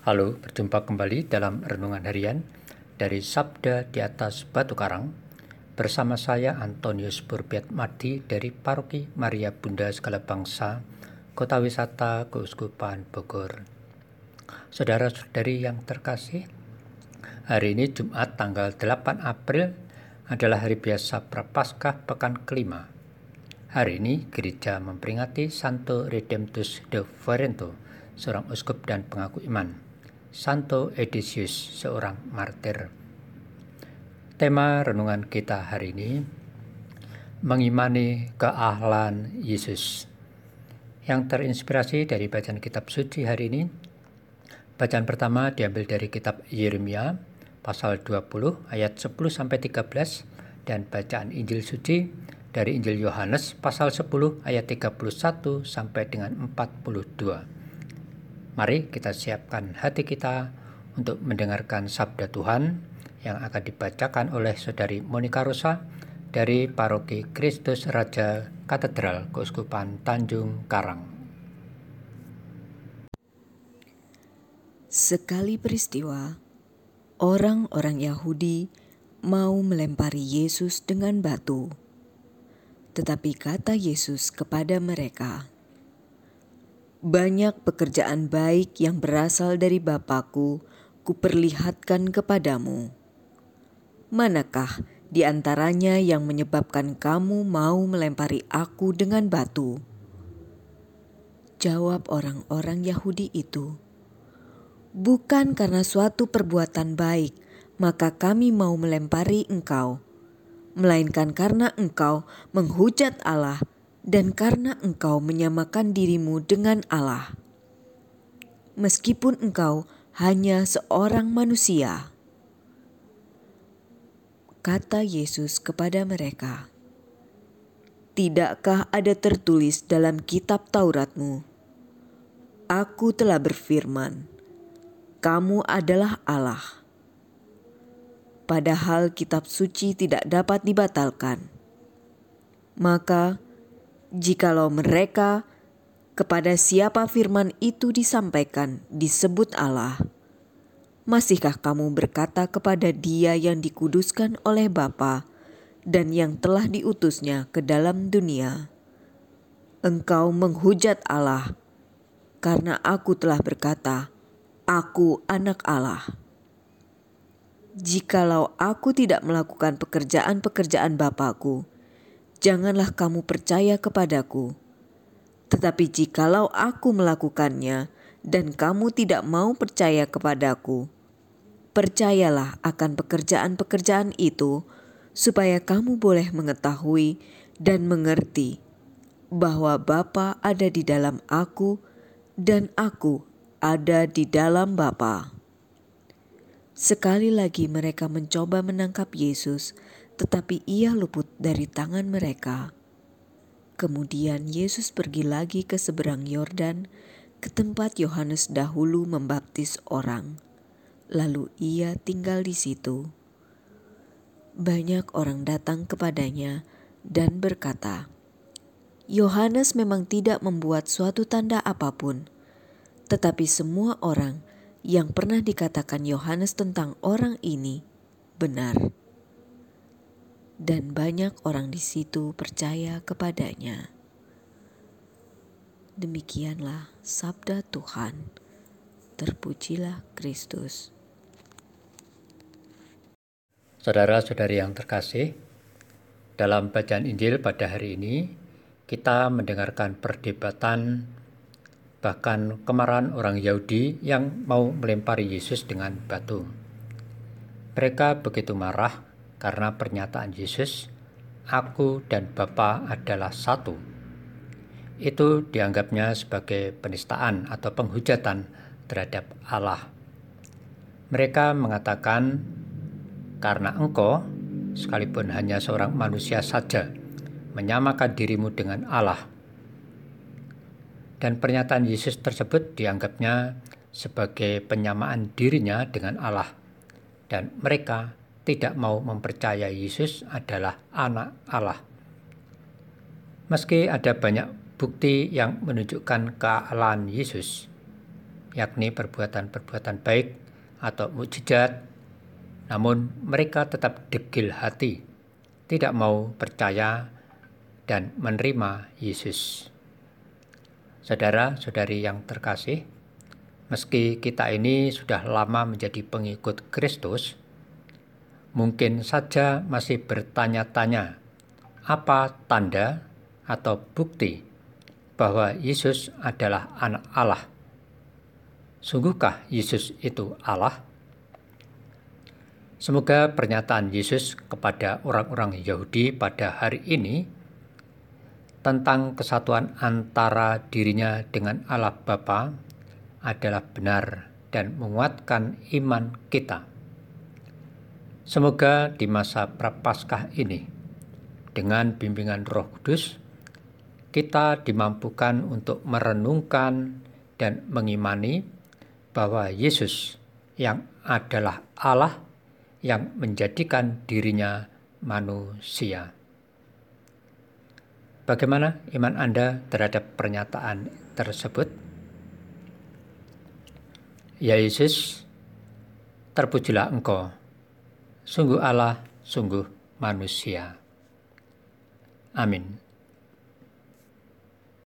Halo, berjumpa kembali dalam Renungan Harian dari Sabda di atas Batu Karang bersama saya Antonius Burbiat Madi dari Paroki Maria Bunda Segala Bangsa, Kota Wisata Keuskupan Bogor. Saudara-saudari yang terkasih, hari ini Jumat tanggal 8 April adalah hari biasa Prapaskah pekan kelima. Hari ini gereja memperingati Santo Redemptus de Ferento, seorang uskup dan pengaku iman. Santo Edisius, seorang martir. Tema renungan kita hari ini mengimani keahlan Yesus. Yang terinspirasi dari bacaan kitab suci hari ini, bacaan pertama diambil dari kitab Yeremia pasal 20 ayat 10 sampai 13 dan bacaan Injil suci dari Injil Yohanes pasal 10 ayat 31 sampai dengan 42. Mari kita siapkan hati kita untuk mendengarkan sabda Tuhan yang akan dibacakan oleh Saudari Monika Rosa dari Paroki Kristus Raja Katedral Keuskupan Tanjung Karang. Sekali peristiwa, orang-orang Yahudi mau melempari Yesus dengan batu. Tetapi kata Yesus kepada mereka, banyak pekerjaan baik yang berasal dari Bapakku kuperlihatkan kepadamu. Manakah di antaranya yang menyebabkan kamu mau melempari aku dengan batu? Jawab orang-orang Yahudi itu, Bukan karena suatu perbuatan baik, maka kami mau melempari engkau, melainkan karena engkau menghujat Allah dan karena engkau menyamakan dirimu dengan Allah, meskipun engkau hanya seorang manusia. Kata Yesus kepada mereka, "Tidakkah ada tertulis dalam kitab Tauratmu? Aku telah berfirman, kamu adalah Allah." Padahal kitab suci tidak dapat dibatalkan. Maka, jikalau mereka kepada siapa firman itu disampaikan disebut Allah, masihkah kamu berkata kepada Dia yang dikuduskan oleh Bapa dan yang telah diutusnya ke dalam dunia, Engkau menghujat Allah, karena aku telah berkata, Aku anak Allah. Jikalau aku tidak melakukan pekerjaan-pekerjaan Bapakku, janganlah kamu percaya kepadaku. Tetapi jikalau aku melakukannya dan kamu tidak mau percaya kepadaku, percayalah akan pekerjaan-pekerjaan itu, supaya kamu boleh mengetahui dan mengerti bahwa Bapa ada di dalam aku dan aku ada di dalam Bapa. Sekali lagi mereka mencoba menangkap Yesus, tetapi ia luput dari tangan mereka. Kemudian Yesus pergi lagi ke seberang Yordan, ke tempat Yohanes dahulu membaptis orang. Lalu ia tinggal di situ. Banyak orang datang kepadanya dan berkata, "Yohanes memang tidak membuat suatu tanda apa pun, tetapi semua orang yang pernah dikatakan Yohanes tentang orang ini benar." Dan banyak orang di situ percaya kepadanya. Demikianlah sabda Tuhan. Terpujilah Kristus. Saudara-saudari yang terkasih, dalam bacaan Injil pada hari ini kita mendengarkan perdebatan bahkan kemarahan orang Yahudi yang mau melempari Yesus dengan batu. Mereka begitu marah karena pernyataan Yesus, "Aku dan Bapa adalah satu." Itu dianggapnya sebagai penistaan atau penghujatan terhadap Allah. Mereka mengatakan, "Karena engkau, sekalipun hanya seorang manusia saja, menyamakan dirimu dengan Allah." Dan pernyataan Yesus tersebut dianggapnya sebagai penyamaan dirinya dengan Allah, dan mereka tidak mau mempercayai Yesus adalah anak Allah. Meski ada banyak bukti yang menunjukkan kealahan Yesus, yakni perbuatan-perbuatan baik atau mujizat, namun mereka tetap degil hati, tidak mau percaya dan menerima Yesus. Saudara-saudari yang terkasih, meski kita ini sudah lama menjadi pengikut Kristus, mungkin saja masih bertanya-tanya apa tanda atau bukti bahwa Yesus adalah anak Allah. Sungguhkah Yesus itu Allah? Semoga pernyataan Yesus kepada orang-orang Yahudi pada hari ini tentang kesatuan antara dirinya dengan Allah Bapa adalah benar dan menguatkan iman kita. Semoga di masa Prapaskah ini, dengan bimbingan Roh Kudus, kita dimampukan untuk merenungkan dan mengimani bahwa Yesus yang adalah Allah yang menjadikan dirinya manusia. Bagaimana iman Anda terhadap pernyataan tersebut? Ya Yesus, terpujilah Engkau sungguh Allah, sungguh manusia. Amin.